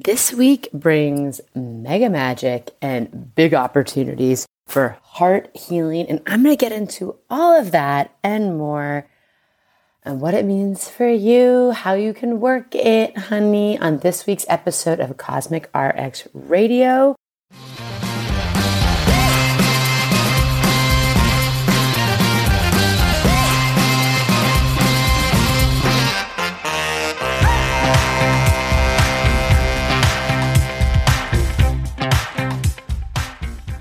This week brings mega magic and big opportunities for heart healing. And I'm going to get into all of that and more and what it means for you, how you can work it, honey, on this week's episode of Cosmic RX Radio.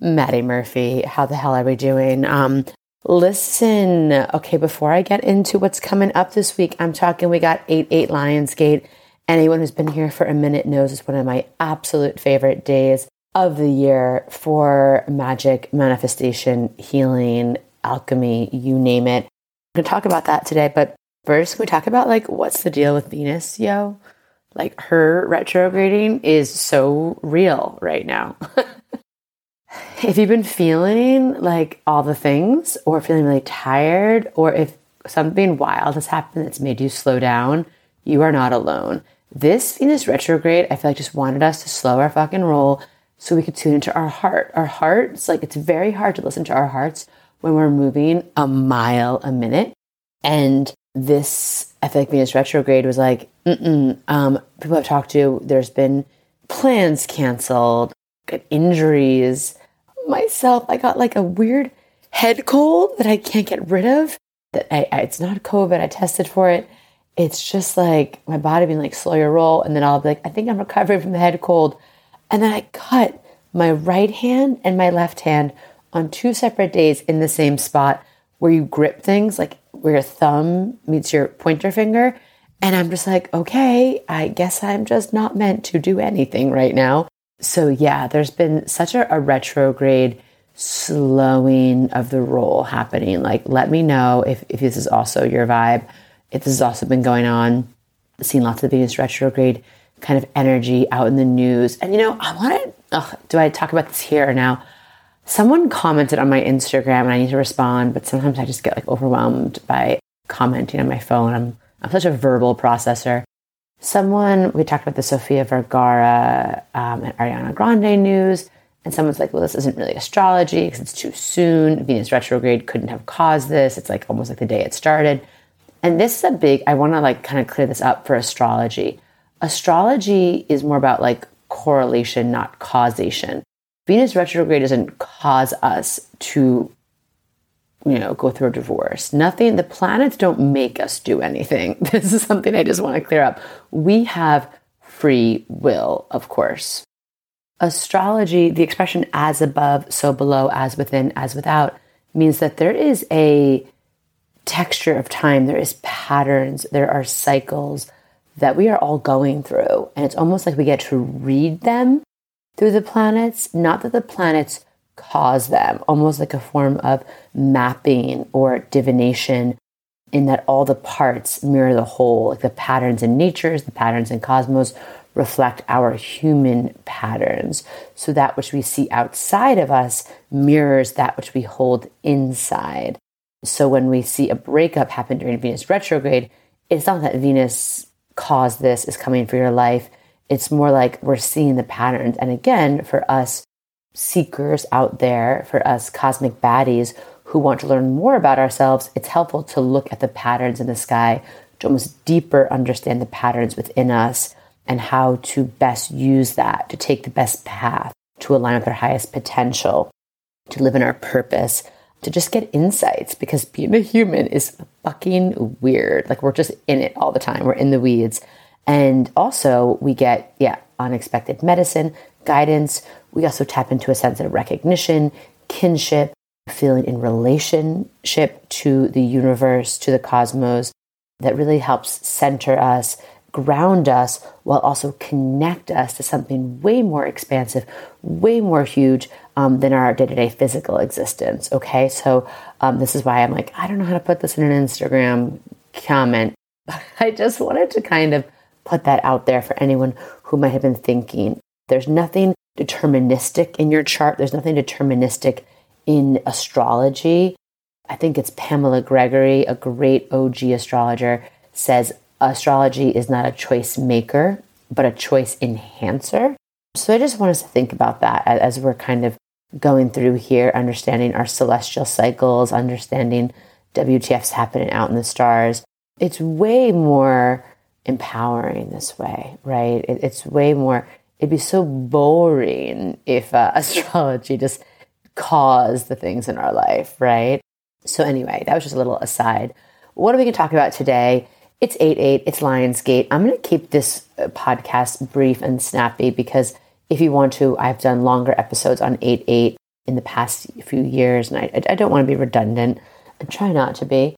Madi Murphy. How the hell are we doing? Um, listen, okay, before I get into what's coming up this week, I'm talking we got 8 8 Lionsgate. Anyone who's been here for a minute knows it's one of my absolute favorite days of the year for magic, manifestation, healing, alchemy, you name it. I'm going to talk about that today, but first, we talk about like what's the deal with Venus, yo? Like her retrograding is so real right now. if you've been feeling like all the things or feeling really tired or if something wild has happened that's made you slow down, you are not alone. This Venus retrograde, I feel like just wanted us to slow our fucking roll so we could tune into our heart. Our hearts, like it's very hard to listen to our hearts when we're moving a mile a minute. And this, I feel like Venus retrograde was like, mm um, people I've talked to, there's been plans canceled, injuries, myself. I got like a weird head cold that I can't get rid of. That I, I, it's not COVID. I tested for it. It's just like my body being like slow your roll, and then I'll be like, I think I'm recovering from the head cold, and then I cut my right hand and my left hand on two separate days in the same spot where you grip things, like where your thumb meets your pointer finger. And I'm just like, okay, I guess I'm just not meant to do anything right now. So, yeah, there's been such a, a retrograde slowing of the roll happening. Like, let me know if, if this is also your vibe, if this has also been going on. Seeing lots of the Venus retrograde kind of energy out in the news. And, you know, I want to, do I talk about this here now? Someone commented on my Instagram and I need to respond, but sometimes I just get like overwhelmed by commenting on my phone. I'm, I'm such a verbal processor someone, we talked about the Sofia Vergara um, and Ariana Grande news, and someone's like, well, this isn't really astrology because it's too soon. Venus retrograde couldn't have caused this. It's like almost like the day it started. And this is a big, I want to like kind of clear this up for astrology. Astrology is more about like correlation, not causation. Venus retrograde doesn't cause us to you know, go through a divorce. Nothing, the planets don't make us do anything. This is something I just want to clear up. We have free will, of course. Astrology, the expression as above, so below, as within, as without, means that there is a texture of time, there is patterns, there are cycles that we are all going through. And it's almost like we get to read them through the planets, not that the planets cause them, almost like a form of mapping or divination, in that all the parts mirror the whole, like the patterns in natures, the patterns in cosmos reflect our human patterns. So that which we see outside of us mirrors that which we hold inside. So when we see a breakup happen during Venus retrograde, it's not that Venus caused this, is coming for your life. It's more like we're seeing the patterns. And again, for us, seekers out there, for us cosmic baddies who want to learn more about ourselves, it's helpful to look at the patterns in the sky to almost deeper understand the patterns within us and how to best use that to take the best path to align with our highest potential, to live in our purpose, to just get insights because being a human is fucking weird. Like we're just in it all the time. We're in the weeds. And also we get, yeah, unexpected medicine, guidance. We also tap into a sense of recognition, kinship, feeling in relationship to the universe, to the cosmos, that really helps center us, ground us while also connect us to something way more expansive, way more huge um, than our day to day physical existence. Okay, so um, this is why I'm like, I don't know how to put this in an Instagram comment. I just wanted to kind of put that out there for anyone who might have been thinking there's nothing deterministic in your chart, there's nothing deterministic in astrology. I think it's Pamela Gregory, a great OG astrologer, says astrology is not a choice maker, but a choice enhancer. So I just want us to think about that as we're kind of going through here, understanding our celestial cycles, understanding WTF's happening out in the stars. It's way more empowering this way, right? it's way more, it'd be so boring if uh, astrology just caused the things in our life, right? So, anyway, that was just a little aside. What are we going to talk about today? It's 8 8, it's Lionsgate. I'm going to keep this uh, podcast brief and snappy because if you want to, I've done longer episodes on 8 8 in the past few years, and I, I don't want to be redundant. I try not to be.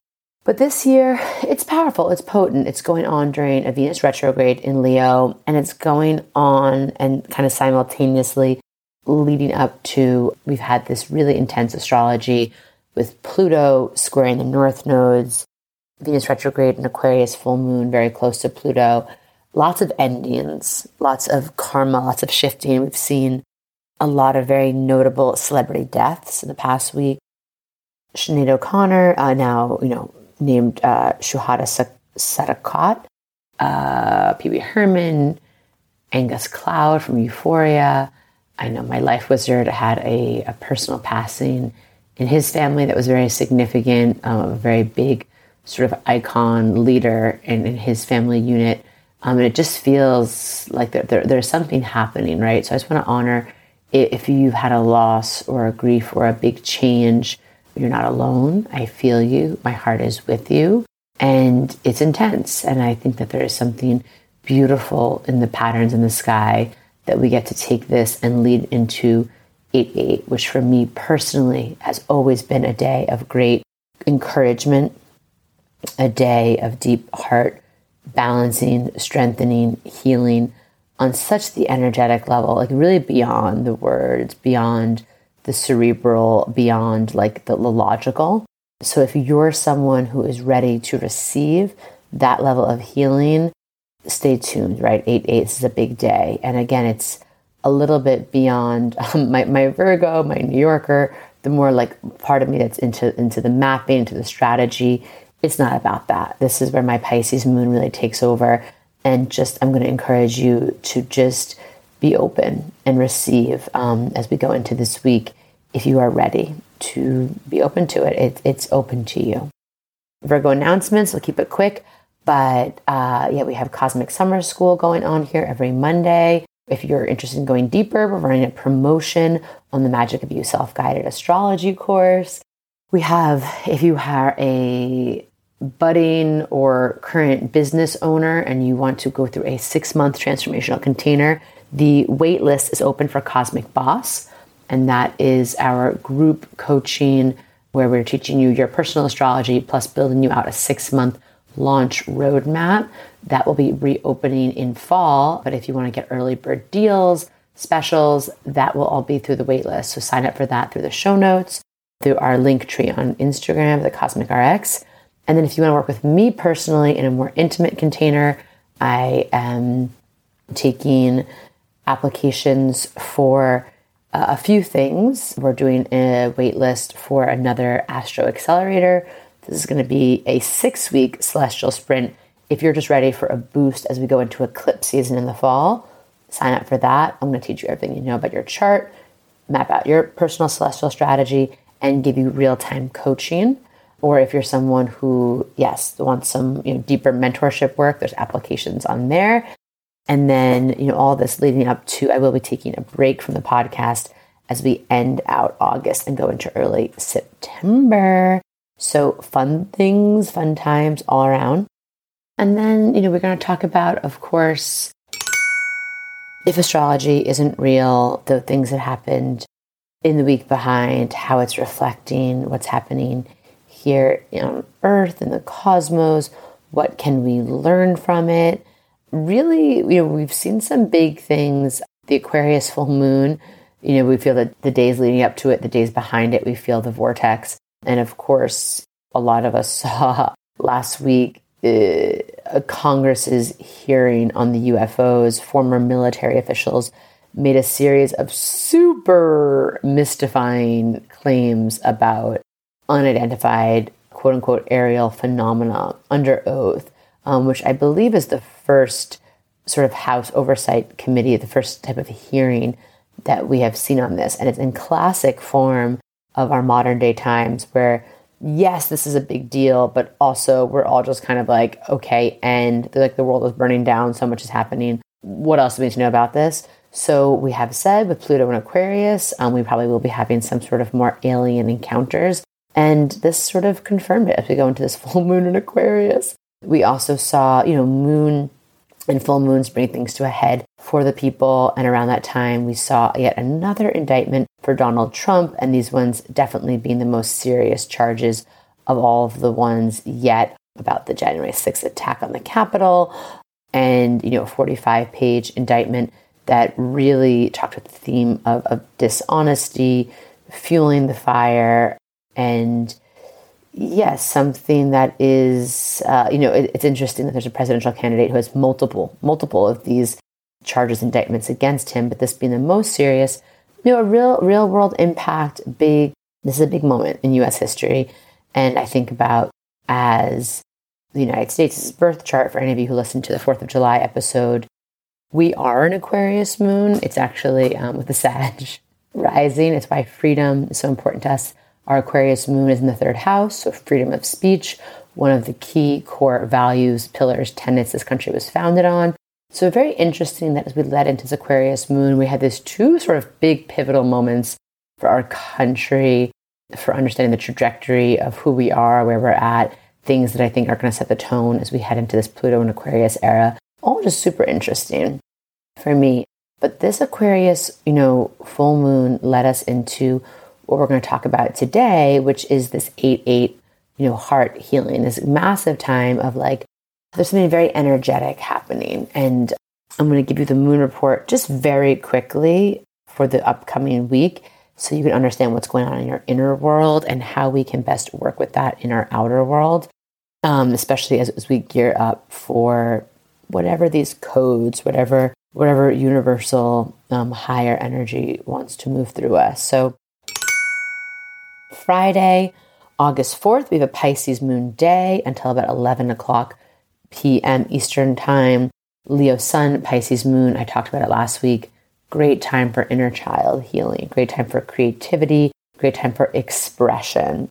But this year, it's powerful, it's potent. It's going on during a Venus retrograde in Leo, and it's going on and kind of simultaneously leading up to we've had this really intense astrology with Pluto squaring the north nodes, Venus retrograde in Aquarius, full moon very close to Pluto. Lots of endings, lots of karma, lots of shifting. We've seen a lot of very notable celebrity deaths in the past week. Sinead O'Connor, uh, now you know named uh, Shuhada Sadaqat, uh, Pee Wee Herman, Angus Cloud from Euphoria. I know my life wizard had a, a personal passing in his family that was very significant, um, a very big sort of icon leader in, in his family unit. Um, and it just feels like there, there, there's something happening, right? So I just want to honor if you've had a loss or a grief or a big change, you're not alone. I feel you. My heart is with you. And it's intense. And I think that there is something beautiful in the patterns in the sky that we get to take this and lead into 8 8, which for me personally has always been a day of great encouragement, a day of deep heart balancing, strengthening, healing on such the energetic level, like really beyond the words, beyond the cerebral, beyond like the, logical. So if you're someone who is ready to receive that level of healing, stay tuned, right? 8 8 is a big day. And again, it's a little bit beyond um, my, my Virgo, my New Yorker, the more like part of me that's into into the mapping, into the strategy. It's not about that. This is where my Pisces moon really takes over. And just, I'm going to encourage you to just be open and receive um, as we go into this week. If you are ready to be open to it, it it's open to you. Virgo announcements, we'll keep it quick. But uh, yeah, we have Cosmic Summer School going on here every Monday. If you're interested in going deeper, we're running a promotion on the Magic of You self guided astrology course. We have, if you are a budding or current business owner and you want to go through a six month transformational container, the wait list is open for Cosmic Boss. And that is our group coaching where we're teaching you your personal astrology plus building you out a six month launch roadmap. That will be reopening in fall. But if you want to get early bird deals, specials, that will all be through the waitlist. So sign up for that through the show notes, through our link tree on Instagram, the Cosmic RX. And then if you want to work with me personally in a more intimate container, I am taking applications for uh, a few things. We're doing a waitlist for another Astro Accelerator this is going to be a six week celestial sprint. If you're just ready for a boost as we go into eclipse season in the fall, sign up for that. I'm going to teach you everything you know about your chart, map out your personal celestial strategy, and give you real time coaching. Or if you're someone who, yes, wants some you know, deeper mentorship work, there's applications on there. And then, you know, all this leading up to, I will be taking a break from the podcast as we end out August and go into early September. So, fun things, fun times all around. And then, you know, we're going to talk about, of course, if astrology isn't real, the things that happened in the week behind, how it's reflecting what's happening here on Earth, in the cosmos, what can we learn from it? Really, you know, we've seen some big things. The Aquarius full moon, you know, we feel that the days leading up to it, the days behind it, we feel the vortex. And of course, a lot of us saw last week uh, Congress's hearing on the UFOs. Former military officials made a series of super mystifying claims about unidentified quote unquote aerial phenomena under oath, um, which I believe is the first sort of House Oversight Committee, the first type of hearing that we have seen on this. And it's in classic form of our modern day times where, yes, this is a big deal, but also we're all just kind of like, okay, and like the world is burning down, so much is happening. What else do we need to know about this? So we have said with Pluto and Aquarius, um, we probably will be having some sort of more alien encounters. And this sort of confirmed it as we go into this full moon in Aquarius. We also saw, you know, moon and full moons bring things to a head for the people. And around that time, we saw yet another indictment for Donald Trump, and these ones definitely being the most serious charges of all of the ones yet about the January 6th attack on the Capitol and, you know, a 45 page indictment that really talked about the theme of, of dishonesty, fueling the fire, and yes, something that is, uh, you know, it, it's interesting that there's a presidential candidate who has multiple, multiple of these charges, indictments against him, but this being the most serious, you know, a real, real world impact, big, this is a big moment in US history. And I think about as the United States' birth chart for any of you who listened to the 4th of July episode we are an Aquarius moon. It's actually um, with the Sag rising. It's why freedom is so important to us. Our Aquarius moon is in the third house, so freedom of speech, one of the key core values, pillars, tenets this country was founded on. So, very interesting that as we led into this Aquarius moon, we had these two sort of big pivotal moments for our country, for understanding the trajectory of who we are, where we're at, things that I think are going to set the tone as we head into this Pluto and Aquarius era all just super interesting for me. But this Aquarius, you know, full moon led us into what we're going to talk about today, which is this 8 8, you know, heart healing, this massive time of like, there's something very energetic happening. And I'm going to give you the moon report just very quickly for the upcoming week so you can understand what's going on in your inner world and how we can best work with that in our outer world, um, especially as, as we gear up for whatever these codes, whatever whatever universal um, higher energy wants to move through us. So Friday, August 4th, we have a Pisces moon day until about 11 o'clock p.m. Eastern time. Leo sun, Pisces moon. I talked about it last week. Great time for inner child healing, great time for creativity, great time for expression.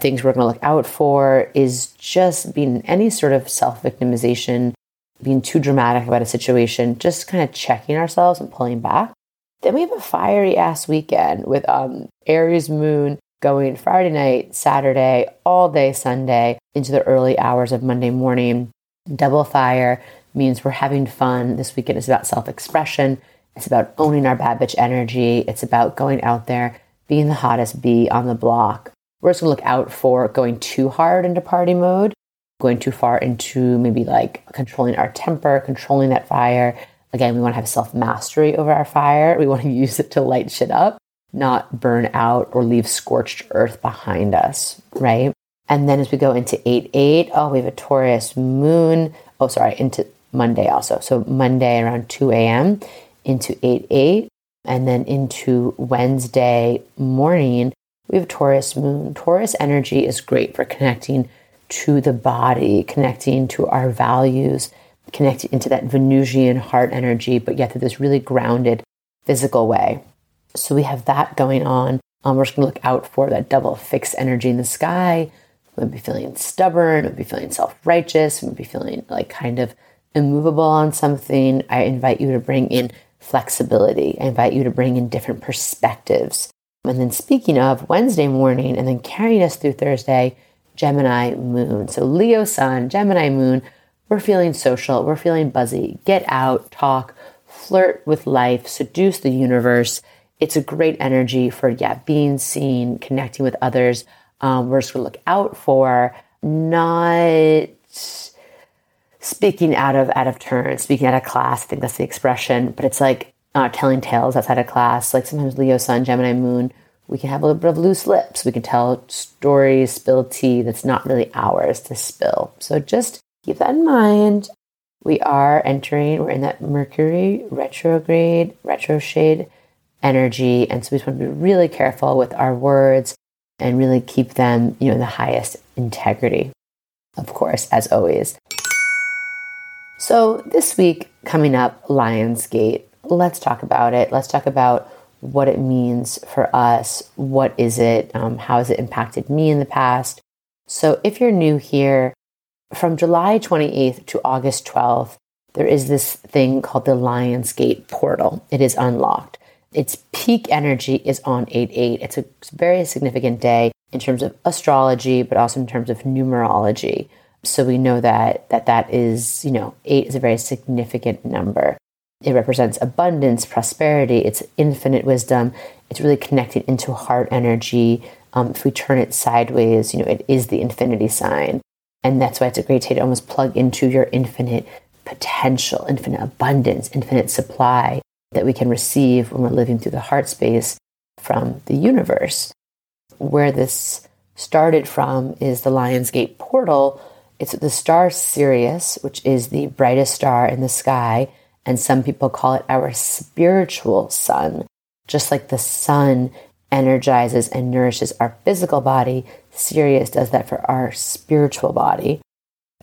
Things we're going to look out for is just being any sort of self victimization being too dramatic about a situation, just kind of checking ourselves and pulling back. Then we have a fiery ass weekend with um, Aries moon going Friday night, Saturday, all day Sunday into the early hours of Monday morning. Double fire means we're having fun. This weekend is about self expression. It's about owning our bad bitch energy. It's about going out there, being the hottest bee on the block. We're just gonna look out for going too hard into party mode going too far into maybe like controlling our temper, controlling that fire. Again, we want to have self mastery over our fire. We want to use it to light shit up, not burn out or leave scorched earth behind us, right? And then as we go into 8 8, oh, we have a Taurus moon. Oh, sorry, into Monday also. So Monday around 2 a.m. into 8 8. And then into Wednesday morning, we have Taurus moon. Taurus energy is great for connecting to the body, connecting to our values, connecting into that Venusian heart energy, but yet through this really grounded physical way. So we have that going on. Um, we're just going to look out for that double fixed energy in the sky. We might be feeling stubborn, we might be feeling self righteous, we might be feeling like kind of immovable on something. I invite you to bring in flexibility. I invite you to bring in different perspectives. And then, speaking of Wednesday morning and then carrying us through Thursday, Gemini moon. So Leo sun, Gemini moon, we're feeling social, we're feeling buzzy. Get out, talk, flirt with life, seduce the universe. It's a great energy for, yeah, being seen, connecting with others. Um, we're just going to look out for not speaking out of out of turn, speaking out of class. I think that's the expression. But it's like uh, telling tales outside of class. Like sometimes Leo Sun, Gemini Moon, we can have a little bit of loose lips. We can tell stories, spill tea that's not really ours to spill. So just keep that in mind. We are entering, we're in that Mercury retrograde, retrograde energy. And so we just want to be really careful with our words and really keep them, you know, in the highest integrity, of course, as always. So this week coming up, Lionsgate. Let's talk about it. Let's talk about what it means for us. What is it? Um, how has it impacted me in the past? So if you're new here, from July 28th to August 12th, there is this thing called the Lionsgate portal. It is unlocked. Its peak energy is on 8 8. It's a very significant day in terms of astrology, but also in terms of numerology. So we know that that, that is, you know, 8 is a very significant number. It represents abundance, prosperity, it's infinite wisdom. It's really connected into heart energy. Um, if we turn it sideways, you know, it is the infinity sign. And that's why it's a great day to almost plug into your infinite potential, infinite abundance, infinite supply that we can receive when we're living through the heart space from the universe. Where this started from is the Lion's Gate portal. It's the star Sirius, which is the brightest star in the sky, and some people call it our spiritual sun. Just like the sun energizes and nourishes our physical body, Sirius does that for our spiritual body.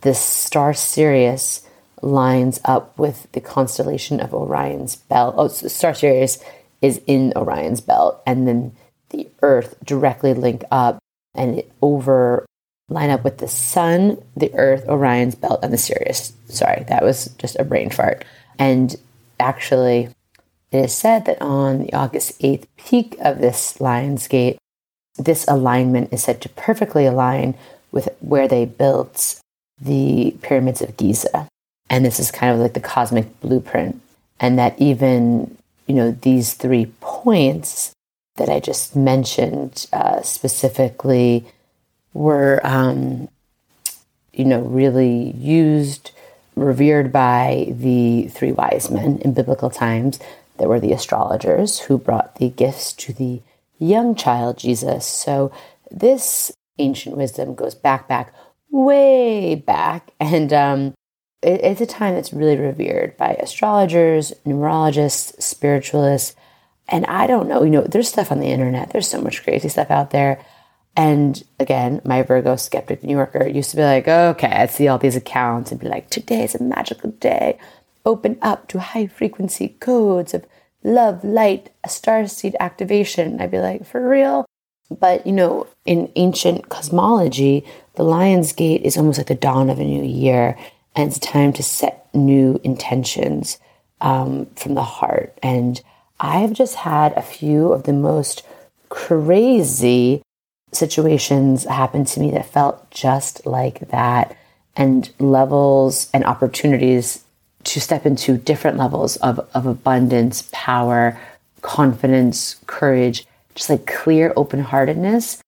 This star Sirius lines up with the constellation of Orion's belt. Oh, Star Sirius is in Orion's belt, and then the Earth directly link up and over line up with the Sun, the Earth, Orion's belt, and the Sirius. Sorry, that was just a brain fart. And actually, it is said that on the August 8th peak of this Lionsgate, this alignment is said to perfectly align with where they built the pyramids of Giza. And this is kind of like the cosmic blueprint. And that even, you know, these three points that I just mentioned uh, specifically were, um, you know, really used, revered by the three wise men in biblical times that were the astrologers who brought the gifts to the young child Jesus. So this ancient wisdom goes back, back, way back. And um, it's a time that's really revered by astrologers, numerologists, spiritualists. And I don't know, you know, there's stuff on the internet, there's so much crazy stuff out there. And again, my Virgo skeptic New Yorker used to be like, okay, I'd see all these accounts and be like, today is a magical day. Open up to high frequency codes of love, light, a star seed activation. I'd be like, for real? But, you know, in ancient cosmology, the Lion's Gate is almost like the dawn of a new year and it's time to set new intentions um, from the heart. And I've just had a few of the most crazy situations happen to me that felt just like that, and levels and opportunities to step into different levels of, of abundance, power, confidence, courage, just like clear open heartedness.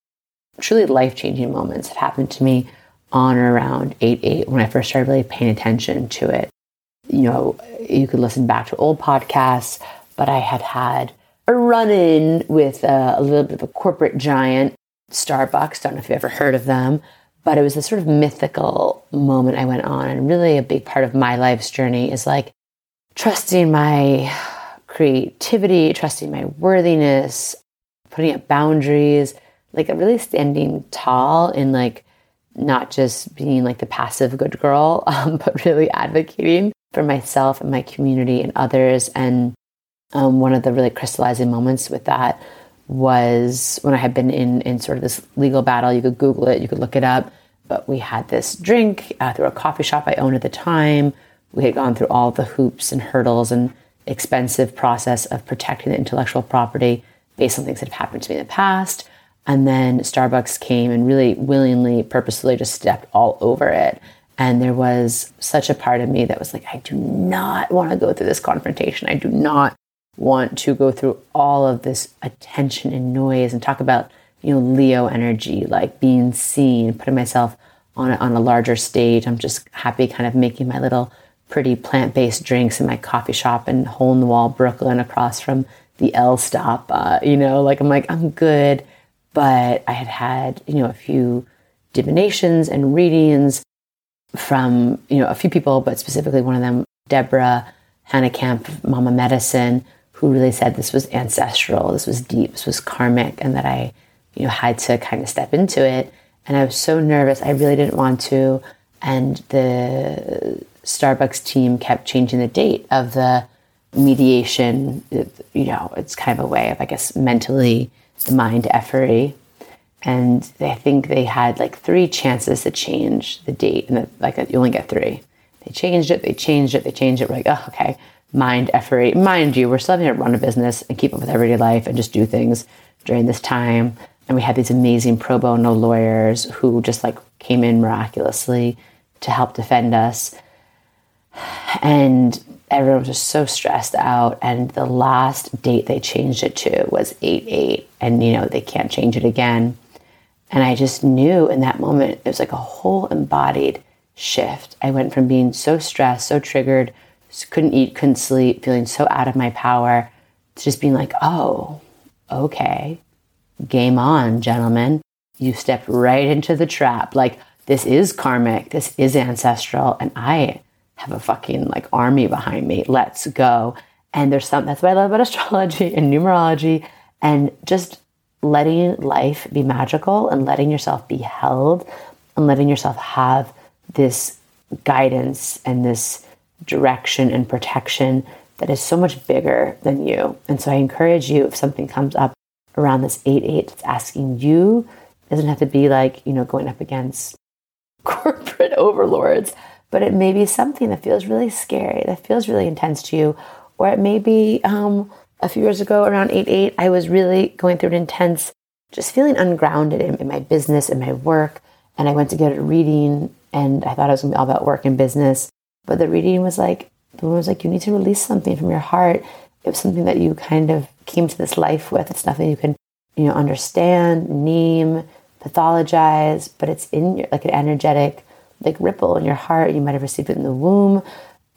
Truly life changing moments have happened to me on or around 8 8 when I first started really paying attention to it. You know, you could listen back to old podcasts, but I had had a run in with a, a little bit of a corporate giant, Starbucks. Don't know if you've ever heard of them, but it was a sort of mythical moment I went on. And really, a big part of my life's journey is like trusting my creativity, trusting my worthiness, putting up boundaries, like really standing tall in like not just being like the passive good girl, um, but really advocating for myself and my community and others. And um, one of the really crystallizing moments with that was when I had been in, in sort of this legal battle. You could Google it, you could look it up. But we had this drink uh, through a coffee shop I owned at the time. We had gone through all the hoops and hurdles and expensive process of protecting the intellectual property based on things that have happened to me in the past. And then Starbucks came and really willingly, purposefully just stepped all over it. And there was such a part of me that was like, I do not want to go through this confrontation. I do not want to go through all of this attention and noise and talk about, you know, Leo energy, like being seen, putting myself on a, on a larger stage. I'm just happy kind of making my little pretty plant based drinks in my coffee shop in hole in the wall Brooklyn across from the L stop. Uh, you know, like I'm like, I'm good. But I had had, you know, a few divinations and readings from, you know, a few people, but specifically one of them, Deborah Hanekamp, Mama Medicine, who really said this was ancestral, this was deep, this was karmic, and that I, you know, had to kind of step into it. And I was so nervous, I really didn't want to. And the Starbucks team kept changing the date of the mediation. You know, it's kind of a way of, I guess, mentally the mind effery. And I think they had like three chances to change the date, and the, like you only get three. They changed it, they changed it, they changed it. We're like, oh, okay, mind effery. Mind you, we're still having to run a business and keep up with everyday life and just do things during this time. And we had these amazing pro bono lawyers who just like came in miraculously to help defend us. And everyone was just so stressed out. And the last date they changed it to was 8 8. And, you know, they can't change it again. And I just knew in that moment, it was like a whole embodied shift. I went from being so stressed, so triggered, couldn't eat, couldn't sleep, feeling so out of my power, to just being like, oh, okay, game on, gentlemen. You stepped right into the trap. Like, this is karmic, this is ancestral, and I have a fucking like army behind me. Let's go. And there's some, that's what I love about astrology and numerology and just letting life be magical and letting yourself be held and letting yourself have this guidance and this direction and protection that is so much bigger than you. And so I encourage you if something comes up around this 8 8 it's asking you, it doesn't have to be like, you know, going up against corporate overlords but it may be something that feels really scary, that feels really intense to you. Or it may be um, a few years ago, around 8 8, I was really going through an intense, just feeling ungrounded in, in my business and my work. And I went to get a reading and I thought it was going to be all about work and business. But the reading was like, the woman was like, you need to release something from your heart. It was something that you kind of came to this life with. It's nothing you can, you know, understand, name, pathologize, but it's in your, like an energetic like ripple in your heart. You might have received it in the womb.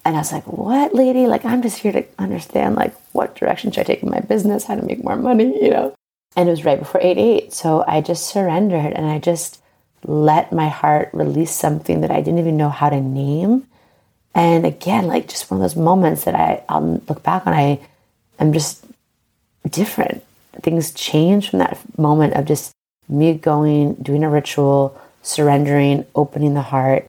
And I was like, what, lady? Like, I'm just here to understand, like, what direction should I take in my business, how to make more money, you know? And it was right before 8 8. So I just surrendered and I just let my heart release something that I didn't even know how to name. And again, like, just one of those moments that I, I'll look back on, I am just different. Things change from that moment of just me going, doing a ritual, surrendering, opening the heart.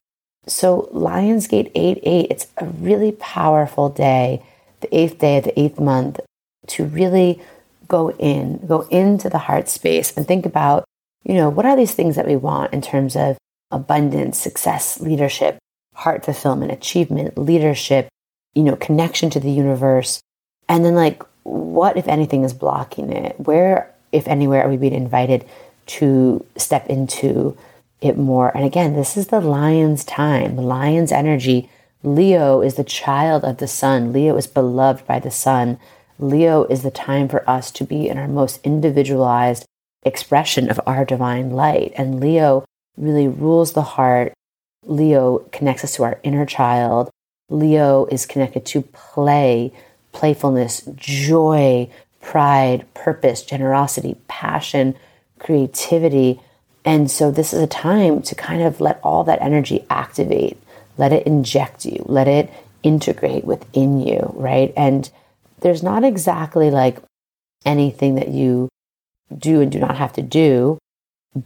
So, Lionsgate 8 8, it's a really powerful day, the eighth day of the eighth month, to really go in, go into the heart space and think about, you know, what are these things that we want in terms of abundance, success, leadership, heart fulfillment, achievement, leadership, you know, connection to the universe. And then, like, what, if anything, is blocking it? Where, if anywhere, are we being invited to step into it more. And again, this is the lion's time, the lion's energy. Leo is the child of the sun. Leo is beloved by the sun. Leo is the time for us to be in our most individualized expression of our divine light. And Leo really rules the heart. Leo connects us to our inner child. Leo is connected to play, playfulness, joy, pride, purpose, generosity, passion, creativity. And so this is a time to kind of let all that energy activate, let it inject you, let it integrate within you, right? And there's not exactly like anything that you do and do not have to do,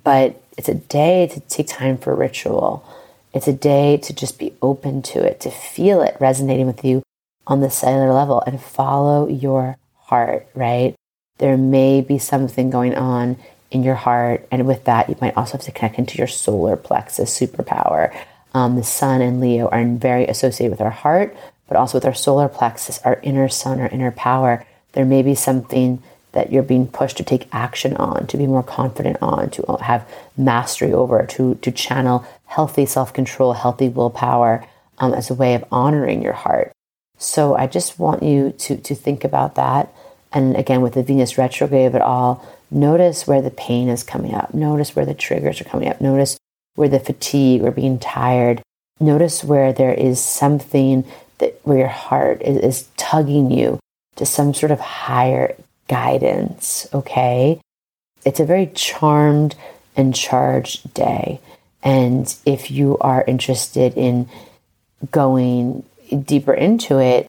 but it's a day to take time for ritual. It's a day to just be open to it, to feel it resonating with you on the cellular level and follow your heart, right? There may be something going on in your heart. And with that, you might also have to connect into your solar plexus superpower. Um, the sun and Leo are very associated with our heart, but also with our solar plexus, our inner sun, our inner power. There may be something that you're being pushed to take action on, to be more confident on, to have mastery over, to, to channel healthy self control, healthy willpower um, as a way of honoring your heart. So I just want you to, to think about that. And again, with the Venus retrograde of it all, Notice where the pain is coming up. Notice where the triggers are coming up. Notice where the fatigue or being tired. Notice where there is something that where your heart is, is tugging you to some sort of higher guidance. Okay. It's a very charmed and charged day. And if you are interested in going deeper into it,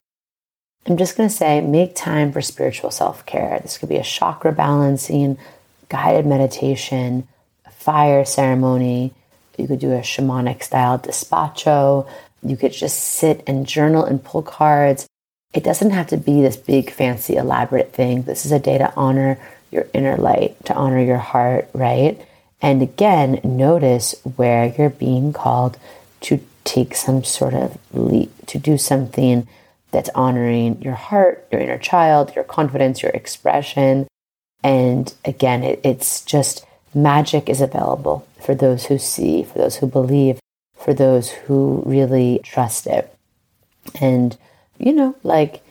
I'm just going to say make time for spiritual self care. This could be a chakra balancing, guided meditation, a fire ceremony. You could do a shamanic style despacho. You could just sit and journal and pull cards. It doesn't have to be this big, fancy, elaborate thing. This is a day to honor your inner light, to honor your heart, right? And again, notice where you're being called to take some sort of leap, to do something that's honoring your heart, your inner child, your confidence, your expression. And again, it, it's just magic is available for those who see, for those who believe, for those who really trust it. And, you know, like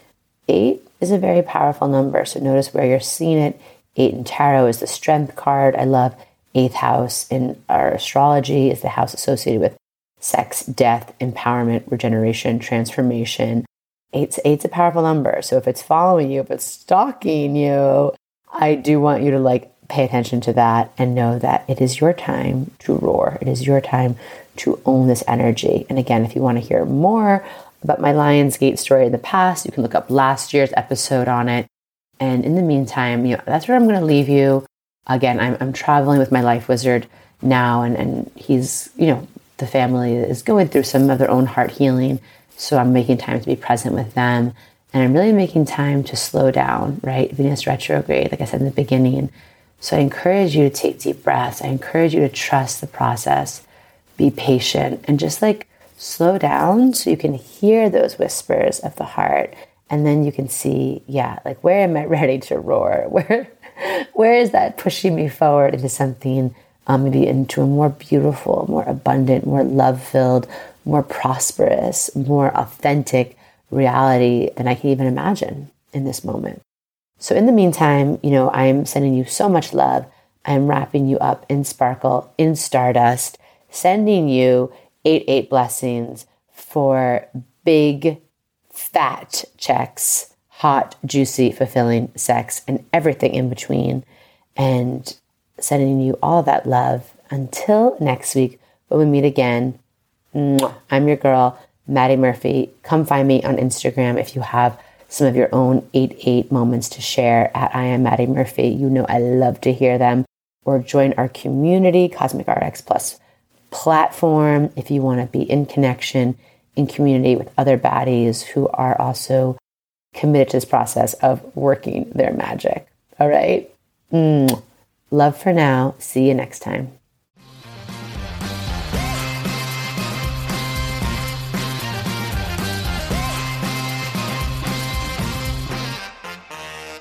eight is a very powerful number. So notice where you're seeing it. Eight in tarot is the strength card. I love eighth house in our astrology is the house associated with sex, death, empowerment, regeneration, transformation, Eight's, eight's a powerful number. So if it's following you, if it's stalking you, I do want you to like pay attention to that and know that it is your time to roar. It is your time to own this energy. And again, if you want to hear more about my Lionsgate story in the past, you can look up last year's episode on it. And in the meantime, you know, that's where I'm going to leave you. Again, I'm, I'm traveling with my life wizard now, and, and he's, you know, the family is going through some of their own heart healing. So I'm making time to be present with them. And I'm really making time to slow down, right? Venus retrograde, like I said in the beginning. So I encourage you to take deep breaths. I encourage you to trust the process, be patient, and just like slow down so you can hear those whispers of the heart. And then you can see, yeah, like where am I ready to roar? Where, where is that pushing me forward into something, um, maybe into a more beautiful, more abundant, more love filled, more prosperous, more authentic reality than I can even imagine in this moment. So, in the meantime, you know, I'm sending you so much love. I'm wrapping you up in sparkle, in stardust, sending you 8 8 blessings for big, fat checks, hot, juicy, fulfilling sex, and everything in between. And sending you all that love until next week when we meet again I'm your girl, Madi Murphy. Come find me on Instagram if you have some of your own 8 8 moments to share at I am Madi Murphy. You know I love to hear them. Or join our community, Cosmic RX Plus platform, if you want to be in connection, in community with other baddies who are also committed to this process of working their magic. All right? Mm. Love for now. See you next time.